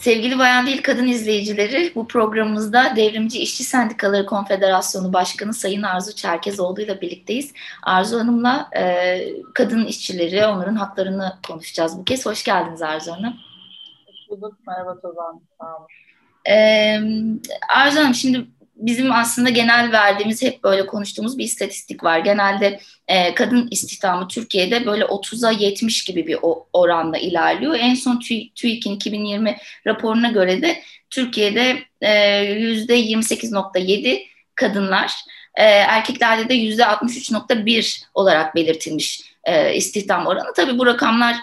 Sevgili Bayan Değil Kadın izleyicileri, bu programımızda Devrimci İşçi Sendikaları Konfederasyonu Başkanı Sayın Arzu Çerkezoğlu ile birlikteyiz. Arzu Hanım'la e, kadın işçileri, onların haklarını konuşacağız bu kez. Hoş geldiniz Arzu Hanım. Hoş bulduk. Merhaba Tozan. Sağ olun. E, Arzu Hanım, şimdi bizim aslında genel verdiğimiz hep böyle konuştuğumuz bir istatistik var. Genelde e, kadın istihdamı Türkiye'de böyle 30'a 70 gibi bir oranla ilerliyor. En son TÜİK'in 2020 raporuna göre de Türkiye'de e, %28.7 kadınlar, e, erkeklerde de %63.1 olarak belirtilmiş e, istihdam oranı. Tabii bu rakamlar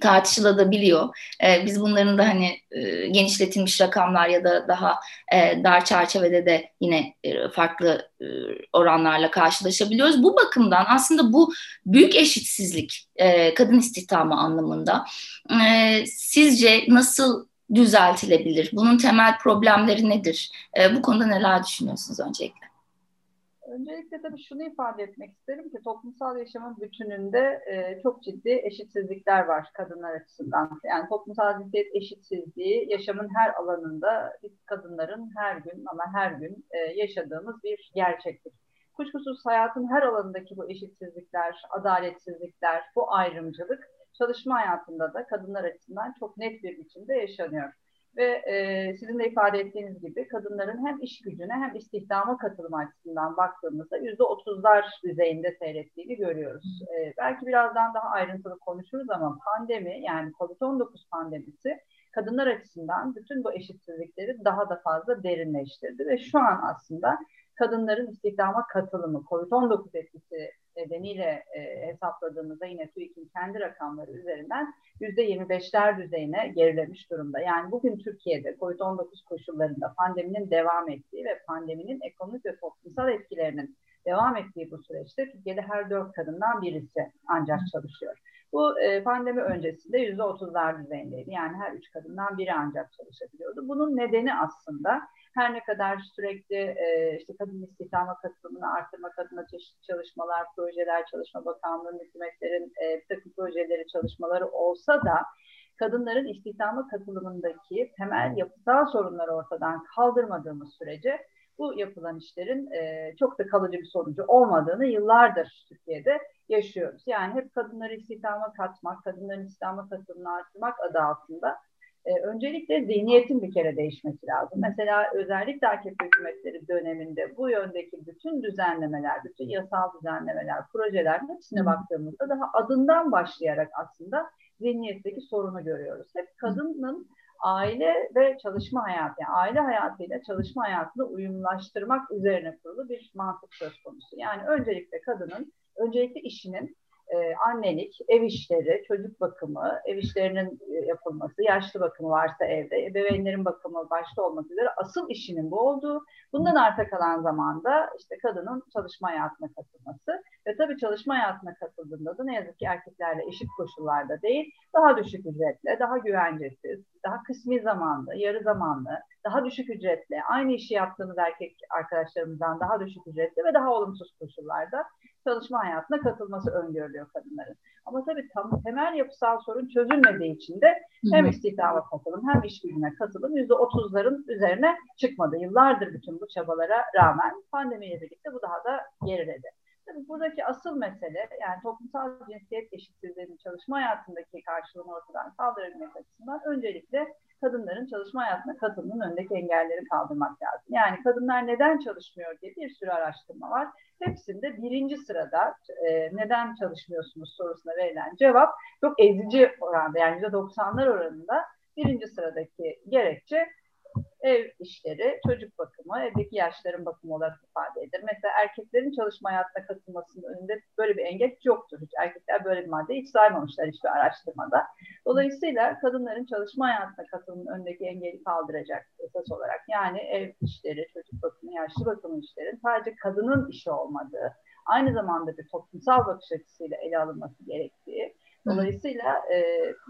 tartışılabiliyor. E, biz bunların da hani e, genişletilmiş rakamlar ya da daha e, dar çerçevede de yine e, farklı e, oranlarla karşılaşabiliyoruz. Bu bakımdan aslında bu büyük eşitsizlik e, kadın istihdamı anlamında e, sizce nasıl düzeltilebilir? Bunun temel problemleri nedir? E, bu konuda neler düşünüyorsunuz öncelikle? Öncelikle tabii şunu ifade etmek isterim ki toplumsal yaşamın bütününde e, çok ciddi eşitsizlikler var kadınlar açısından. Yani toplumsal cinsiyet eşitsizliği yaşamın her alanında biz kadınların her gün ama her gün e, yaşadığımız bir gerçeklik. Kuşkusuz hayatın her alanındaki bu eşitsizlikler, adaletsizlikler, bu ayrımcılık çalışma hayatında da kadınlar açısından çok net bir biçimde yaşanıyor ve e, sizin de ifade ettiğiniz gibi kadınların hem iş gücüne hem istihdama katılım açısından baktığımızda yüzde otuzlar düzeyinde seyrettiğini görüyoruz. E, belki birazdan daha ayrıntılı konuşuruz ama pandemi yani COVID-19 pandemisi kadınlar açısından bütün bu eşitsizlikleri daha da fazla derinleştirdi ve şu an aslında kadınların istihdama katılımı COVID-19 etkisi nedeniyle e, hesapladığımızda yine TÜİK'in kendi rakamları üzerinden %25'ler düzeyine gerilemiş durumda. Yani bugün Türkiye'de COVID-19 koşullarında pandeminin devam ettiği ve pandeminin ekonomik ve toplumsal etkilerinin devam ettiği bu süreçte Türkiye'de her dört kadından birisi ancak çalışıyor. Bu e, pandemi öncesinde yüzde otuzlar düzeyindeydi. Yani her üç kadından biri ancak çalışabiliyordu. Bunun nedeni aslında her ne kadar sürekli e, işte kadın istihdama katılımını arttırmak adına çeşitli çalışmalar, projeler, Çalışma Bakanlığı'nın, hükümetlerin e, bir takım projeleri, çalışmaları olsa da kadınların istihdama katılımındaki temel yapısal sorunları ortadan kaldırmadığımız sürece bu yapılan işlerin e, çok da kalıcı bir sonucu olmadığını yıllardır Türkiye'de yaşıyoruz. Yani hep kadınları istihdama katmak, kadınların istihdama katılımını arttırmak adı altında e, öncelikle zihniyetin bir kere değişmesi lazım. Mesela özellikle AKP hükümetleri döneminde bu yöndeki bütün düzenlemeler, bütün yasal düzenlemeler, projeler hepsine baktığımızda daha adından başlayarak aslında zihniyetteki sorunu görüyoruz. Hep kadının aile ve çalışma hayatı, yani aile hayatıyla çalışma hayatını uyumlaştırmak üzerine kurulu bir mantık söz konusu. Yani öncelikle kadının, öncelikle işinin e, annelik, ev işleri, çocuk bakımı, ev işlerinin e, yapılması, yaşlı bakımı varsa evde, ebeveynlerin bakımı başta olmak üzere asıl işinin bu olduğu, bundan arta kalan zamanda işte kadının çalışma hayatına katılması ve tabii çalışma hayatına katıldığında da ne yazık ki erkeklerle eşit koşullarda değil, daha düşük ücretle, daha güvencesiz, daha kısmi zamanlı, yarı zamanlı, daha düşük ücretle, aynı işi yaptığımız erkek arkadaşlarımızdan daha düşük ücretle ve daha olumsuz koşullarda çalışma hayatına katılması öngörülüyor kadınların. Ama tabii tam, temel yapısal sorun çözülmediği için de hem istihdama katılım hem iş gücüne katılım yüzde otuzların üzerine çıkmadı. Yıllardır bütün bu çabalara rağmen pandemiyle birlikte bu daha da geriledi. Tabii buradaki asıl mesele yani toplumsal cinsiyet eşitsizliğinin çalışma hayatındaki karşılığını ortadan kaldırabilmek açısından öncelikle kadınların çalışma hayatına katılımının önündeki engelleri kaldırmak lazım. Yani kadınlar neden çalışmıyor diye bir sürü araştırma var. Hepsinde birinci sırada e, neden çalışmıyorsunuz sorusuna verilen cevap çok ezici oranda yani %90'lar oranında birinci sıradaki gerekçe ev işleri, çocuk bakımı, evdeki yaşların bakımı olarak ifade edilir. Mesela erkeklerin çalışma hayatına katılmasının önünde böyle bir engel yoktur. Hiç erkekler böyle bir maddeyi hiç saymamışlar hiçbir araştırmada. Dolayısıyla kadınların çalışma hayatına katılımının önündeki engeli kaldıracak esas olarak. Yani ev işleri, çocuk bakımı, yaşlı bakımı işlerin sadece kadının işi olmadığı, aynı zamanda bir toplumsal bakış açısıyla ele alınması gerektiği, Dolayısıyla e,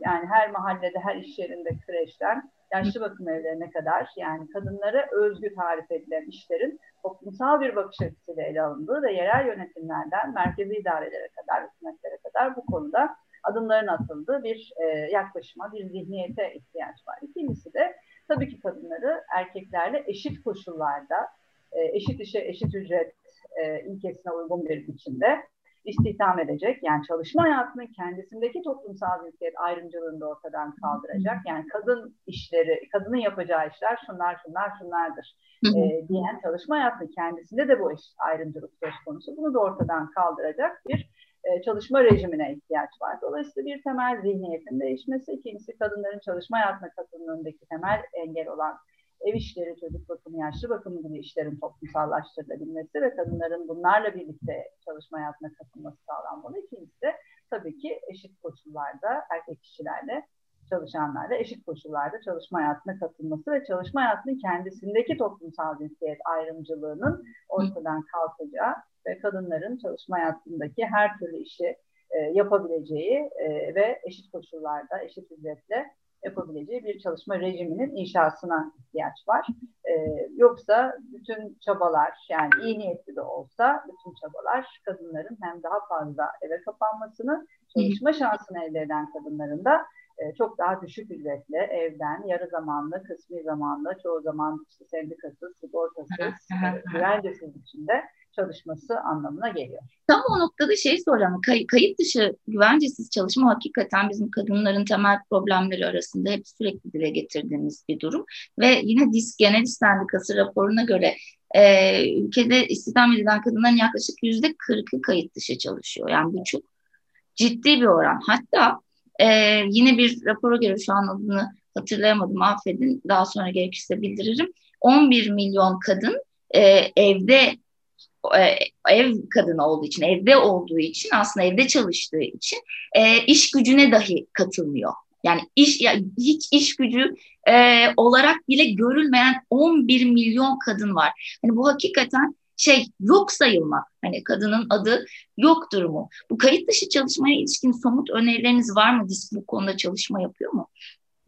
yani her mahallede, her iş yerinde kreşten yaşlı bakım evlerine kadar yani kadınlara özgü tarif edilen işlerin toplumsal bir bakış açısıyla ele alındığı ve yerel yönetimlerden merkezi idarelere kadar, hükümetlere kadar bu konuda adımların atıldığı bir e, yaklaşıma, bir zihniyete ihtiyaç var. İkincisi de tabii ki kadınları erkeklerle eşit koşullarda, e, eşit işe eşit ücret e, ilkesine uygun bir biçimde istihdam edecek. Yani çalışma hayatının kendisindeki toplumsal cinsiyet ayrımcılığını da ortadan kaldıracak. Yani kadın işleri, kadının yapacağı işler şunlar şunlar şunlardır e, diyen çalışma hayatının kendisinde de bu eşit ayrımcılık söz konusu. Bunu da ortadan kaldıracak bir e, çalışma rejimine ihtiyaç var. Dolayısıyla bir temel zihniyetin değişmesi, ikincisi kadınların çalışma hayatına katılımındaki temel engel olan ev işleri, çocuk bakımı, yaşlı bakımı gibi işlerin toplumsallaştırılabilmesi ve kadınların bunlarla birlikte çalışma hayatına katılması sağlanmalı. İkincisi de tabii ki eşit koşullarda erkek kişilerle çalışanlarla eşit koşullarda çalışma hayatına katılması ve çalışma hayatının kendisindeki toplumsal cinsiyet ayrımcılığının ortadan kalkacağı ve kadınların çalışma hayatındaki her türlü işi e, yapabileceği e, ve eşit koşullarda, eşit ücretle yapabileceği bir çalışma rejiminin inşasına ihtiyaç var. Ee, yoksa bütün çabalar yani iyi niyetli de olsa bütün çabalar kadınların hem daha fazla eve kapanmasını, çalışma şansını elde eden kadınların da e, çok daha düşük ücretle evden yarı zamanlı, kısmi zamanlı, çoğu zaman işte sendikasız, sigortasız, e, güvencesiz biçimde çalışması anlamına geliyor. Tam o noktada şey soracağım. Kay, kayıt dışı güvencesiz çalışma hakikaten bizim kadınların temel problemleri arasında hep sürekli dile getirdiğimiz bir durum. Ve yine DİSK Genel İş Sendikası raporuna göre e, ülkede istihdam edilen kadınların yaklaşık yüzde kırkı kayıt dışı çalışıyor. Yani bu çok ciddi bir oran. Hatta e, yine bir rapora göre şu an adını hatırlayamadım affedin daha sonra gerekirse bildiririm. 11 milyon kadın e, evde ev kadını olduğu için, evde olduğu için aslında evde çalıştığı için e, iş gücüne dahi katılmıyor. Yani iş yani hiç iş gücü e, olarak bile görülmeyen 11 milyon kadın var. Hani bu hakikaten şey yok sayılmak. Hani kadının adı yok durumu. Bu kayıt dışı çalışmaya ilişkin somut önerileriniz var mı? DİSK bu konuda çalışma yapıyor mu?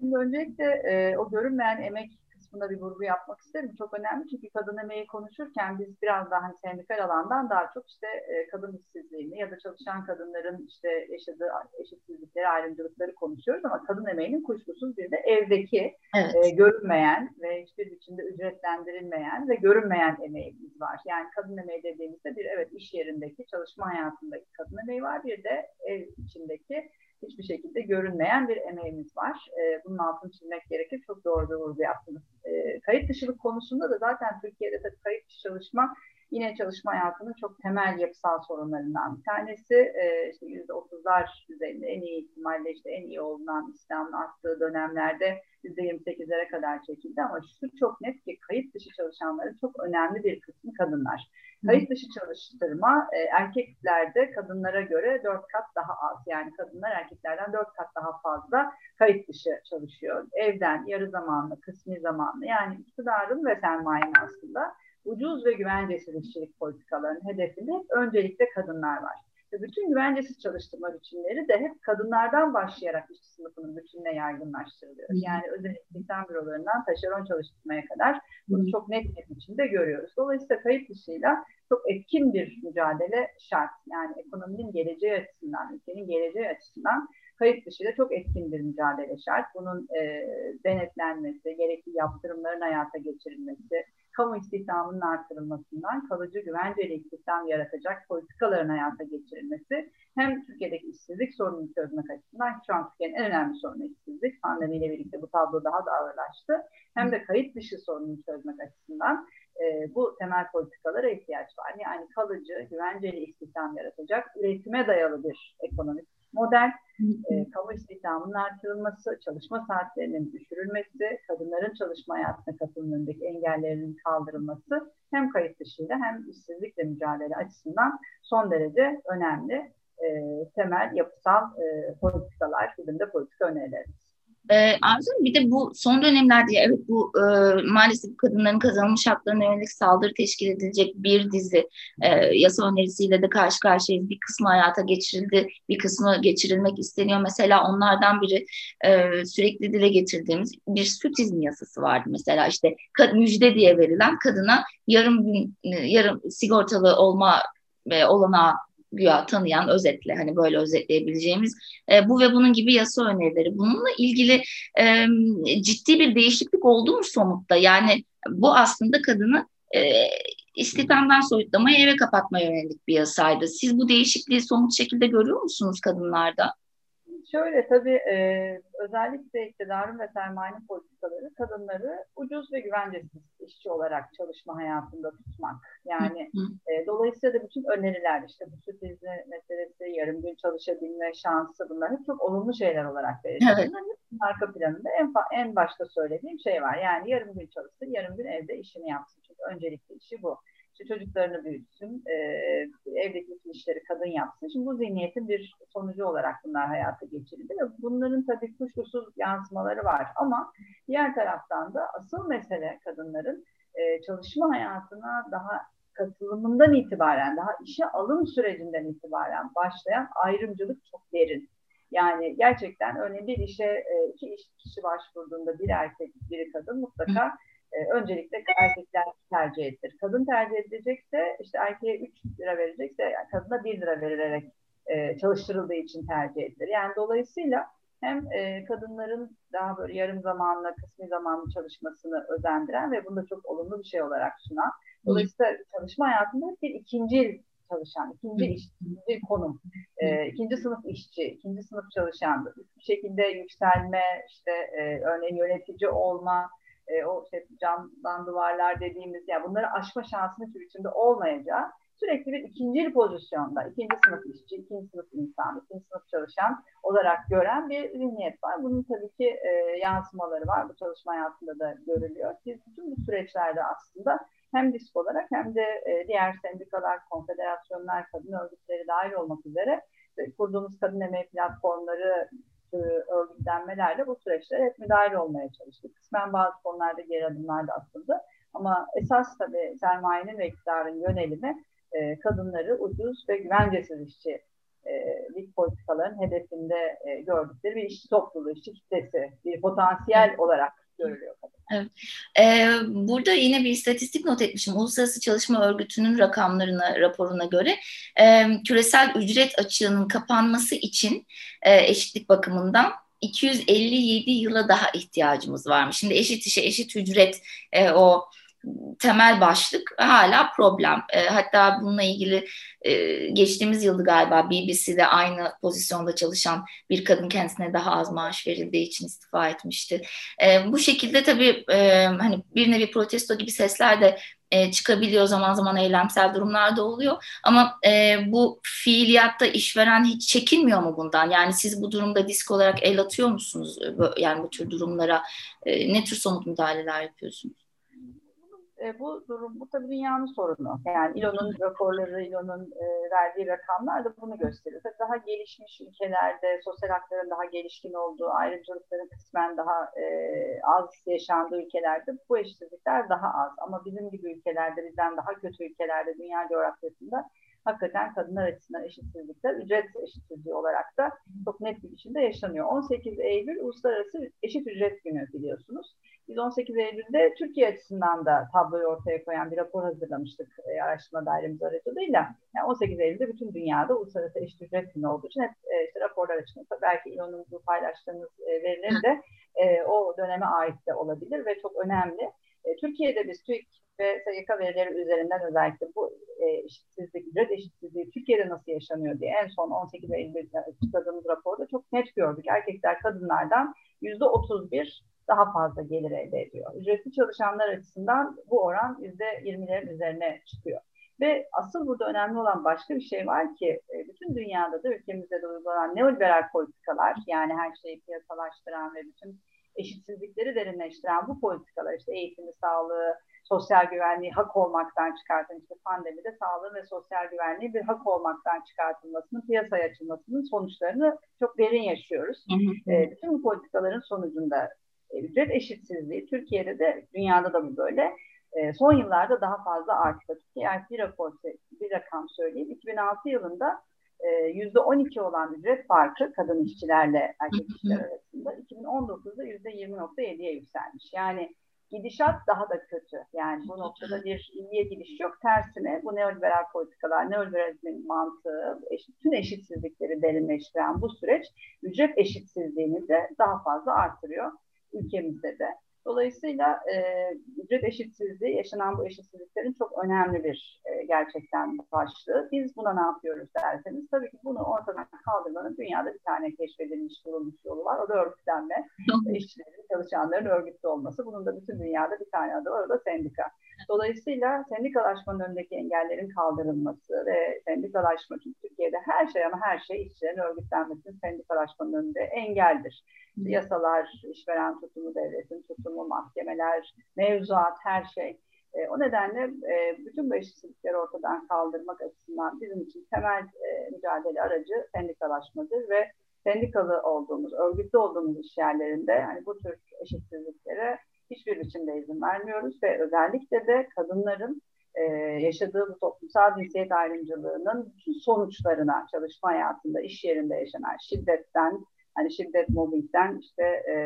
Şimdi öncelikle e, o görünmeyen emek kısmında bir vurgu yapmak isterim. Çok önemli çünkü kadın emeği konuşurken biz biraz daha hani sendikal alandan daha çok işte e, kadın işsizliğini ya da çalışan kadınların işte yaşadığı eşitsizlikleri, ayrımcılıkları konuşuyoruz ama kadın emeğinin kuşkusuz bir de evdeki evet. e, görünmeyen ve hiçbir biçimde ücretlendirilmeyen ve görünmeyen emeğimiz var. Yani kadın emeği dediğimizde bir evet iş yerindeki çalışma hayatındaki kadın emeği var bir de ev içindeki hiçbir şekilde görünmeyen bir emeğimiz var. E, bunun altını çizmek gerekir. Çok doğru bir vurgu yaptınız. E, kayıt dışılık konusunda da zaten Türkiye'de de kayıt dışı çalışma yine çalışma hayatının çok temel yapısal sorunlarından bir tanesi. E, işte %30'lar düzeyinde en iyi ihtimalle işte en iyi olunan İslam'ın arttığı dönemlerde %28'lere kadar çekildi ama şu çok net ki kayıt dışı çalışanların çok önemli bir kısmı kadınlar. Kayıt dışı çalıştırma e, erkeklerde kadınlara göre dört kat daha az. Yani kadınlar erkeklerden dört kat daha fazla kayıt dışı çalışıyor. Evden yarı zamanlı, kısmi zamanlı yani iktidarın ve sermayenin aslında ucuz ve güvencesiz işçilik politikalarının hedefinde öncelikle kadınlar var. Bütün güvencesiz çalıştırma biçimleri de hep kadınlardan başlayarak işçi sınıfının bütününe yaygınlaştırılıyor. Yani özel istihdam bürolarından taşeron çalıştırmaya kadar bunu çok net bir biçimde görüyoruz. Dolayısıyla kayıt dışıyla çok etkin bir mücadele şart. Yani ekonominin geleceği açısından, ülkenin geleceği açısından kayıt dışıyla çok etkin bir mücadele şart. Bunun e, denetlenmesi, gerekli yaptırımların hayata geçirilmesi, kamu istihdamının artırılmasından kalıcı güvenceli istihdam yaratacak politikaların hayata geçirilmesi hem Türkiye'deki işsizlik sorununu çözmek açısından şu an Türkiye'nin en önemli sorunu işsizlik. Pandemiyle birlikte bu tablo daha da ağırlaştı. Hem de kayıt dışı sorununu çözmek açısından e, bu temel politikalara ihtiyaç var. Yani kalıcı, güvenceli istihdam yaratacak, üretime dayalı bir ekonomik model, e, kamu istihdamının artırılması, çalışma saatlerinin düşürülmesi, kadınların çalışma hayatına katılımındaki engellerinin kaldırılması hem kayıt dışıyla hem işsizlikle mücadele açısından son derece önemli e, temel yapısal e, politikalar, bizim de politika önerilerimiz. E, Arzu bir de bu son dönemlerde evet bu e, maalesef kadınların kazanılmış haklarına yönelik saldırı teşkil edilecek bir dizi e, yasa önerisiyle de karşı karşıyayız. Bir kısmı hayata geçirildi, bir kısmı geçirilmek isteniyor. Mesela onlardan biri e, sürekli dile getirdiğimiz bir süt izni yasası vardı. Mesela işte müjde diye verilen kadına yarım gün yarım sigortalı olma ve olanağı güya tanıyan özetle hani böyle özetleyebileceğimiz e, bu ve bunun gibi yasa önerileri. Bununla ilgili e, ciddi bir değişiklik oldu mu somutta? Yani bu aslında kadını e, istihdamdan soyutlamaya eve kapatmaya yönelik bir yasaydı. Siz bu değişikliği somut şekilde görüyor musunuz kadınlarda? Şöyle tabii e, özellikle iktidarın ve sermayenin politikaları kadınları ucuz ve güvencesiz işçi olarak çalışma hayatında tutmak. Yani e, dolayısıyla da bütün öneriler işte bu süt izni meselesi, yarım gün çalışabilme şansı bunlar hep çok olumlu şeyler olarak veriliyor. Evet. Bunların arka planında en, en başta söylediğim şey var. Yani yarım gün çalışsın, yarım gün evde işini yapsın. Çünkü öncelikli işi bu işte çocuklarını büyütsün, e, evdeki bütün işleri kadın yapsın. Şimdi bu zihniyetin bir sonucu olarak bunlar hayata geçirildi ve bunların tabii kuşkusuz yansımaları var. Ama diğer taraftan da asıl mesele kadınların e, çalışma hayatına daha katılımından itibaren, daha işe alım sürecinden itibaren başlayan ayrımcılık çok derin. Yani gerçekten örneğin bir işe e, iki iş kişi başvurduğunda bir erkek, biri kadın mutlaka e, öncelikle erkekler tercih edilir. Kadın tercih edilecekse işte erkeğe 3 lira verecekse yani kadına 1 lira verilerek e, çalıştırıldığı için tercih edilir. Yani dolayısıyla hem e, kadınların daha böyle yarım zamanlı, kısmi zamanlı çalışmasını özendiren ve bunu da çok olumlu bir şey olarak sunan. Dolayısıyla çalışma hayatında bir ikinci çalışan, ikinci iş, ikinci konum, e, ikinci sınıf işçi, ikinci sınıf çalışan, bir şekilde yükselme, işte e, örneğin yönetici olma, e, o işte camdan duvarlar dediğimiz yani bunları aşma şansının hiçbir biçimde olmayacağı sürekli bir ikinci pozisyonda, ikinci sınıf işçi, ikinci sınıf insan, ikinci sınıf çalışan olarak gören bir zihniyet var. Bunun tabii ki e, yansımaları var. Bu çalışma hayatında da görülüyor. Biz bütün bu süreçlerde aslında hem disk olarak hem de e, diğer sendikalar, konfederasyonlar, kadın örgütleri dahil olmak üzere kurduğumuz kadın emeği platformları e, örgütlenmelerle bu süreçlere hep müdahil olmaya çalıştık. Kısmen bazı konularda geri adımlar da atıldı. Ama esas tabii sermayenin ve iktidarın yönelimi e, kadınları ucuz ve güvencesiz işçi e, politikaların hedefinde e, gördükleri bir işçi topluluğu, işçi kitlesi, bir potansiyel olarak görülüyor. Evet. Ee, burada yine bir istatistik not etmişim. Uluslararası Çalışma Örgütü'nün rakamlarına, raporuna göre e, küresel ücret açığının kapanması için e, eşitlik bakımından 257 yıla daha ihtiyacımız varmış. Şimdi eşit işe eşit ücret e, o temel başlık hala problem. E, hatta bununla ilgili e, geçtiğimiz yılda galiba BBC'de aynı pozisyonda çalışan bir kadın kendisine daha az maaş verildiği için istifa etmişti. E, bu şekilde tabii e, hani bir nevi protesto gibi sesler de e, çıkabiliyor zaman zaman eylemsel durumlarda oluyor ama e, bu fiiliyatta işveren hiç çekinmiyor mu bundan? Yani siz bu durumda disk olarak el atıyor musunuz? Yani bu tür durumlara e, ne tür somut müdahaleler yapıyorsunuz? E, bu durum, bu tabii dünyanın sorunu. Yani İLO'nun raporları, İLO'nun e, verdiği rakamlar da bunu gösteriyor. Tabii daha gelişmiş ülkelerde sosyal hakların daha gelişkin olduğu, ayrımcılıkların kısmen daha e, az yaşandığı ülkelerde bu eşitsizlikler daha az. Ama bizim gibi ülkelerde, bizden daha kötü ülkelerde, dünya coğrafyasında hakikaten kadınlar açısından eşitsizlikler ücret eşitsizliği olarak da çok net bir biçimde yaşanıyor. 18 Eylül Uluslararası Eşit Ücret Günü biliyorsunuz. Biz 18 Eylül'de Türkiye açısından da tabloyu ortaya koyan bir rapor hazırlamıştık e, araştırma dairemiz aracılığıyla. Yani 18 Eylül'de bütün dünyada uluslararası eşit ücret günü olduğu için hep e, işte raporlar açılıyor. Belki İLO'nun bu paylaştığımız e, verileri de e, o döneme ait de olabilir ve çok önemli. E, Türkiye'de biz TÜİK ve SGK verileri üzerinden özellikle bu e, eşitsizlik, ücret eşitsizliği Türkiye'de nasıl yaşanıyor diye en son 18 Eylül'de açıkladığımız raporda çok net gördük. Erkekler kadınlardan yüzde 31 daha fazla gelir elde ediyor. Ücretli çalışanlar açısından bu oran yüzde 20'lerin üzerine çıkıyor. Ve asıl burada önemli olan başka bir şey var ki e, bütün dünyada da ülkemizde de uygulanan neoliberal politikalar yani her şeyi piyasalaştıran ve bütün eşitsizlikleri derinleştiren bu politikalar işte eğitimi, sağlığı, sosyal güvenliği hak olmaktan çıkartın işte pandemide sağlığı ve sosyal güvenliği bir hak olmaktan çıkartılmasının piyasaya açılmasının sonuçlarını çok derin yaşıyoruz. Hı hı. E, bütün bu politikaların sonucunda ücret eşitsizliği Türkiye'de de dünyada da bu böyle. E, son yıllarda daha fazla arttı. Türkiye bir rapor bir rakam söyleyeyim. 2006 yılında e, yüzde 12 olan ücret farkı kadın işçilerle erkek işçiler arasında 2019'da yüzde 20.7'ye yükselmiş. Yani gidişat daha da kötü. Yani bu noktada bir iyiye gidiş yok. Tersine bu neoliberal politikalar, neoliberalizmin mantığı, eşit, tüm eşitsizlikleri derinleştiren bu süreç ücret eşitsizliğini de daha fazla artırıyor ülkemizde de. Dolayısıyla e, ücret eşitsizliği, yaşanan bu eşitsizliklerin çok önemli bir e, gerçekten başlığı. Biz buna ne yapıyoruz derseniz, tabii ki bunu ortadan kaldırmanın dünyada bir tane keşfedilmiş, bulunmuş yolu var. O da örgütlenme. işçilerin, çalışanların örgütlü olması. Bunun da bütün dünyada bir tane adı var, o da sendika. Dolayısıyla sendikalaşmanın önündeki engellerin kaldırılması ve sendikalaşma çünkü Türkiye'de her şey ama her şey işçilerin örgütlenmesinin sendikalaşmanın önünde engeldir. Yasalar, işveren tutumu, devletin tutumu, mahkemeler, mevzuat, her şey. E, o nedenle e, bütün bu eşitsizlikleri ortadan kaldırmak açısından bizim için temel e, mücadele aracı sendikalaşmadır ve sendikalı olduğumuz, örgütlü olduğumuz iş yerlerinde hani bu tür eşitsizliklere hiçbir biçimde izin vermiyoruz ve özellikle de kadınların e, yaşadığı bu toplumsal cinsiyet ayrımcılığının sonuçlarına çalışma hayatında, iş yerinde yaşanan şiddetten, hani şiddet, mobbingden işte e,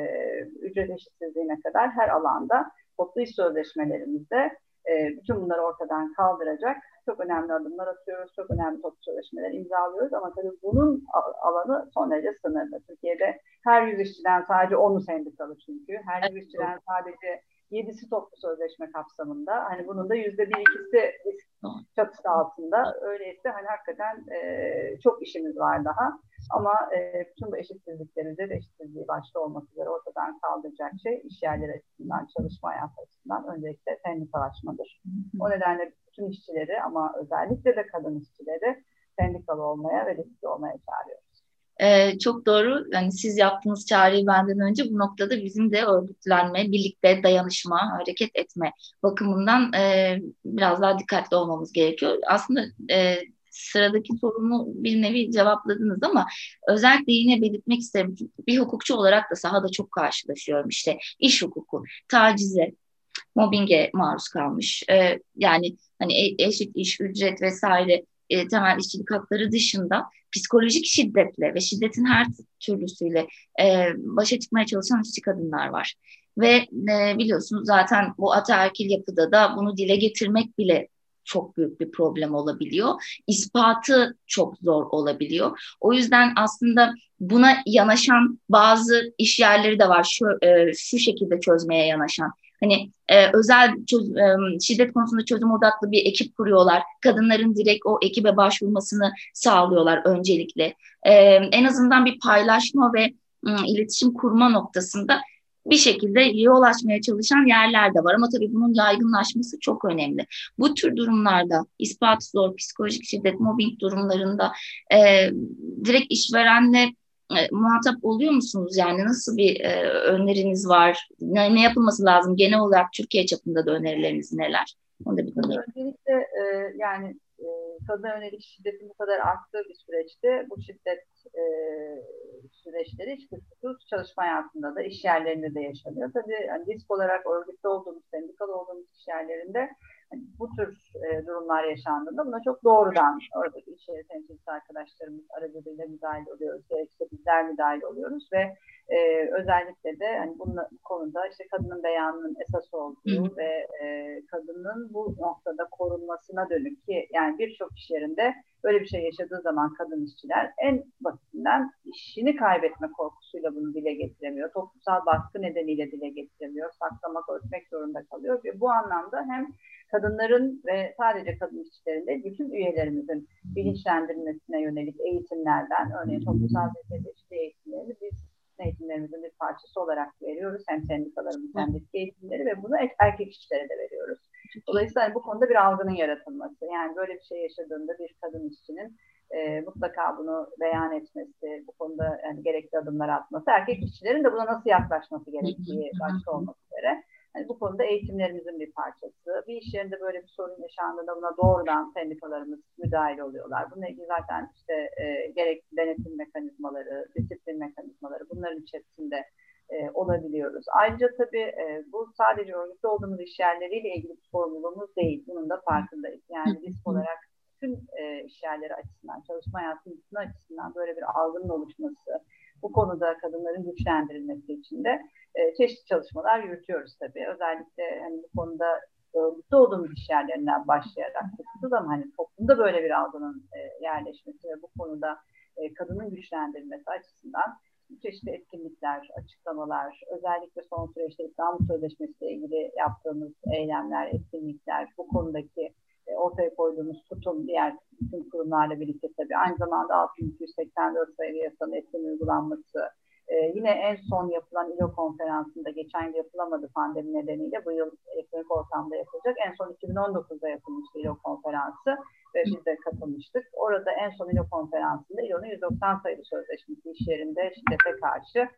ücret eşitsizliğine kadar her alanda toplu iş sözleşmelerimizde e, bütün bunları ortadan kaldıracak çok önemli adımlar atıyoruz, çok önemli toplu sözleşmeler imzalıyoruz ama tabii bunun alanı son derece sınırlı. Türkiye'de her yüz işçiden sadece 10'u sendikalı çünkü. Her yüz işçiden sadece 7'si toplu sözleşme kapsamında. Hani bunun da yüzde bir ikisi çatısı altında. Öyleyse hani hakikaten e, çok işimiz var daha. Ama e, bütün bu eşitsizlikleri de eşitsizliği başta olmak üzere ortadan kaldıracak şey iş yerleri açısından, çalışma hayatı açısından öncelikle sendikalaşmadır. O nedenle bütün işçileri ama özellikle de kadın işçileri sendikalı olmaya ve riskli olmaya çağırıyoruz. Ee, çok doğru. Yani siz yaptığınız çağrıyı benden önce bu noktada bizim de örgütlenme, birlikte dayanışma, hareket etme bakımından e, biraz daha dikkatli olmamız gerekiyor. Aslında e, sıradaki sorumu bir nevi cevapladınız ama özellikle yine belirtmek isterim. Bir hukukçu olarak da sahada çok karşılaşıyorum işte iş hukuku, tacize, mobbinge maruz kalmış. E, yani hani e, eşit iş, ücret vesaire e, temel işçilik hakları dışında psikolojik şiddetle ve şiddetin her türlüsüyle e, başa çıkmaya çalışan işçi kadınlar var. Ve e, biliyorsunuz zaten bu ataerkil yapıda da bunu dile getirmek bile çok büyük bir problem olabiliyor. İspatı çok zor olabiliyor. O yüzden aslında buna yanaşan bazı iş yerleri de var. Şu, e, şu şekilde çözmeye yanaşan. Hani e, özel çöz, e, şiddet konusunda çözüm odaklı bir ekip kuruyorlar. Kadınların direkt o ekibe başvurmasını sağlıyorlar öncelikle. E, en azından bir paylaşma ve e, iletişim kurma noktasında bir şekilde yol açmaya çalışan yerler de var. Ama tabii bunun yaygınlaşması çok önemli. Bu tür durumlarda ispat zor, psikolojik şiddet, mobbing durumlarında e, direkt işverenle e, muhatap oluyor musunuz? Yani nasıl bir e, öneriniz var? Ne, ne yapılması lazım? Genel olarak Türkiye çapında da önerileriniz neler? Onu da bir Öncelikle e, yani e, kadına yönelik şiddetin bu kadar arttığı bir süreçte bu şiddet e, süreçleri hiç kuşkusuz çalışma hayatında da iş yerlerinde de yaşanıyor. Tabii yani risk olarak örgütte olduğumuz, sendikalı olduğumuz iş yerlerinde hani bu tür e, durumlar yaşandığında buna çok doğrudan oradaki iş yeri temsilcisi arkadaşlarımız aracılığıyla müdahale oluyoruz. Gerekirse bizler müdahale oluyoruz ve e, özellikle de hani bunun, bu konuda işte kadının beyanının esas olduğu ve e, kadının bu noktada korunmasına dönük ki yani birçok iş yerinde böyle bir şey yaşadığı zaman kadın işçiler en basitinden işini kaybetme korkusuyla bunu dile getiremiyor. Toplumsal baskı nedeniyle dile getiremiyor. Saklamak, örtmek zorunda kalıyor ve bu anlamda hem kadınların ve sadece kadın işçilerin de bütün üyelerimizin bilinçlendirilmesine yönelik eğitimlerden, örneğin toplumsal cinsiyet eğitimlerini biz eğitimlerimizin bir parçası olarak veriyoruz. Hem sendikalarımız hem de eğitimleri ve bunu erkek işçilere de veriyoruz. Dolayısıyla hani bu konuda bir algının yaratılması. Yani böyle bir şey yaşadığında bir kadın işçinin e, mutlaka bunu beyan etmesi, bu konuda yani gerekli adımlar atması, erkek işçilerin de buna nasıl yaklaşması gerektiği başta olmak üzere. Yani bu konuda eğitimlerimizin bir parçası. Bir iş yerinde böyle bir sorun yaşandığında buna doğrudan sendikalarımız müdahil oluyorlar. Bununla ilgili zaten işte e, gerek denetim mekanizmaları, disiplin mekanizmaları bunların içerisinde e, olabiliyoruz. Ayrıca tabii e, bu sadece örgütlü olduğumuz iş yerleriyle ilgili bir sorumluluğumuz değil. Bunun da farkındayız. Yani risk olarak bütün e, iş yerleri açısından, çalışma hayatının bütün açısından böyle bir algının oluşması, bu konuda kadınların güçlendirilmesi için de e, çeşitli çalışmalar yürütüyoruz tabii. Özellikle hani bu konuda örgütlü olduğumuz iş yerlerinden başlayarak kısıtlı da hani toplumda böyle bir algının e, yerleşmesi ve bu konuda e, kadının güçlendirilmesi açısından çeşitli etkinlikler, açıklamalar, özellikle son süreçte İstanbul Sözleşmesi ile ilgili yaptığımız eylemler, etkinlikler, bu konudaki e, ortaya koyduğumuz tutum diğer bütün kurumlarla birlikte tabii aynı zamanda 6284 sayılı yasanın etkin uygulanması, ee, yine en son yapılan İLO konferansında geçen yıl yapılamadı pandemi nedeniyle bu yıl elektronik ortamda yapılacak. En son 2019'da yapılmıştı İLO konferansı ve biz de katılmıştık. Orada en son İLO konferansında İLO'nun 190 sayılı sözleşmesi iş yerinde şiddete karşı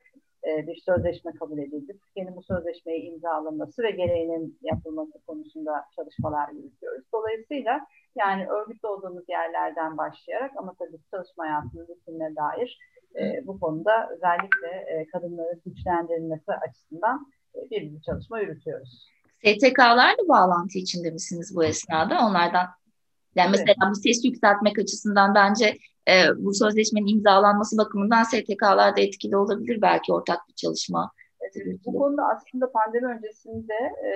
e, bir sözleşme kabul edildi. Türkiye'nin bu sözleşmeyi imzalaması ve gereğinin yapılması konusunda çalışmalar yürütüyoruz. Dolayısıyla yani örgütlü olduğumuz yerlerden başlayarak ama tabii çalışma hayatının bütününe dair e, bu konuda özellikle e, kadınların güçlendirilmesi açısından e, bir çalışma yürütüyoruz. STK'larla bağlantı içinde misiniz bu esnada? Onlardan yani evet. mesela bu ses yükseltmek açısından bence e, bu sözleşmenin imzalanması bakımından STK'lar da etkili olabilir belki ortak bir çalışma. Bu konuda aslında pandemi öncesinde e,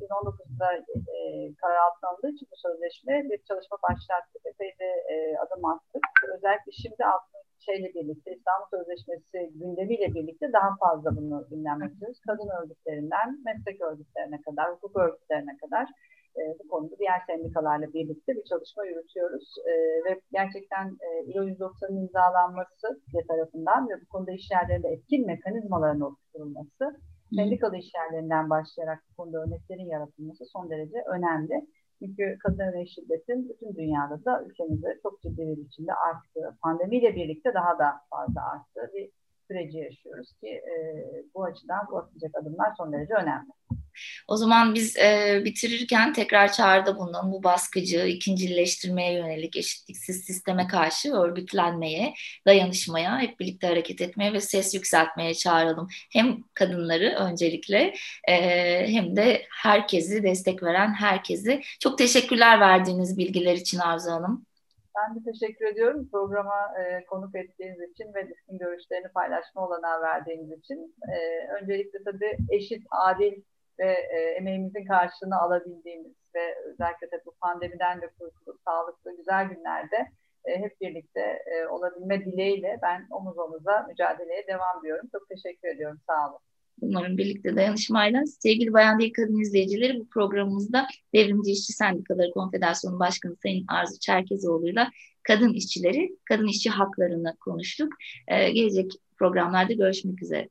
2019'da e, karar altına alındığı için bu sözleşme bir çalışma başlattık. Epey de e, adım attık. Özellikle şimdi altında şeyle birlikte İstanbul Sözleşmesi gündemiyle birlikte daha fazla bunu gündem istiyoruz. Kadın örgütlerinden meslek örgütlerine kadar, hukuk örgütlerine kadar e, bu konuda diğer sendikalarla birlikte bir çalışma yürütüyoruz. E, ve gerçekten e, İLO 190'ın imzalanması tarafından ve bu konuda işyerlerinde etkin mekanizmaların oluşturulması, sendikalı işyerlerinden başlayarak bu konuda örneklerin yaratılması son derece önemli. Çünkü kadın yönelik şiddetin bütün dünyada da ülkemizde çok ciddi bir biçimde arttığı, pandemiyle birlikte daha da fazla arttığı bir süreci yaşıyoruz ki e, bu açıdan bu atılacak adımlar son derece önemli. O zaman biz e, bitirirken tekrar çağrıda bulunan bu baskıcı, ikincileştirmeye yönelik eşitliksiz sisteme karşı örgütlenmeye, dayanışmaya, hep birlikte hareket etmeye ve ses yükseltmeye çağıralım. Hem kadınları öncelikle e, hem de herkesi, destek veren herkesi. Çok teşekkürler verdiğiniz bilgiler için Arzu Hanım. Ben de teşekkür ediyorum programa e, konuk ettiğiniz için ve sizin görüşlerini paylaşma olanağı verdiğiniz için. E, öncelikle tabii eşit, adil ve e, emeğimizin karşılığını alabildiğimiz ve özellikle de bu pandemiden de kurtulup sağlıklı güzel günlerde e, hep birlikte e, olabilme dileğiyle ben omuz omuza mücadeleye devam ediyorum. Çok teşekkür ediyorum. Sağ olun. Umarım birlikte dayanışmayla. Sevgili Bayan Değil Kadın izleyicileri bu programımızda Devrimci İşçi Sendikaları Konfederasyonu Başkanı Sayın Arzu Çerkezoğlu'yla kadın işçileri, kadın işçi haklarını konuştuk. Ee, gelecek programlarda görüşmek üzere.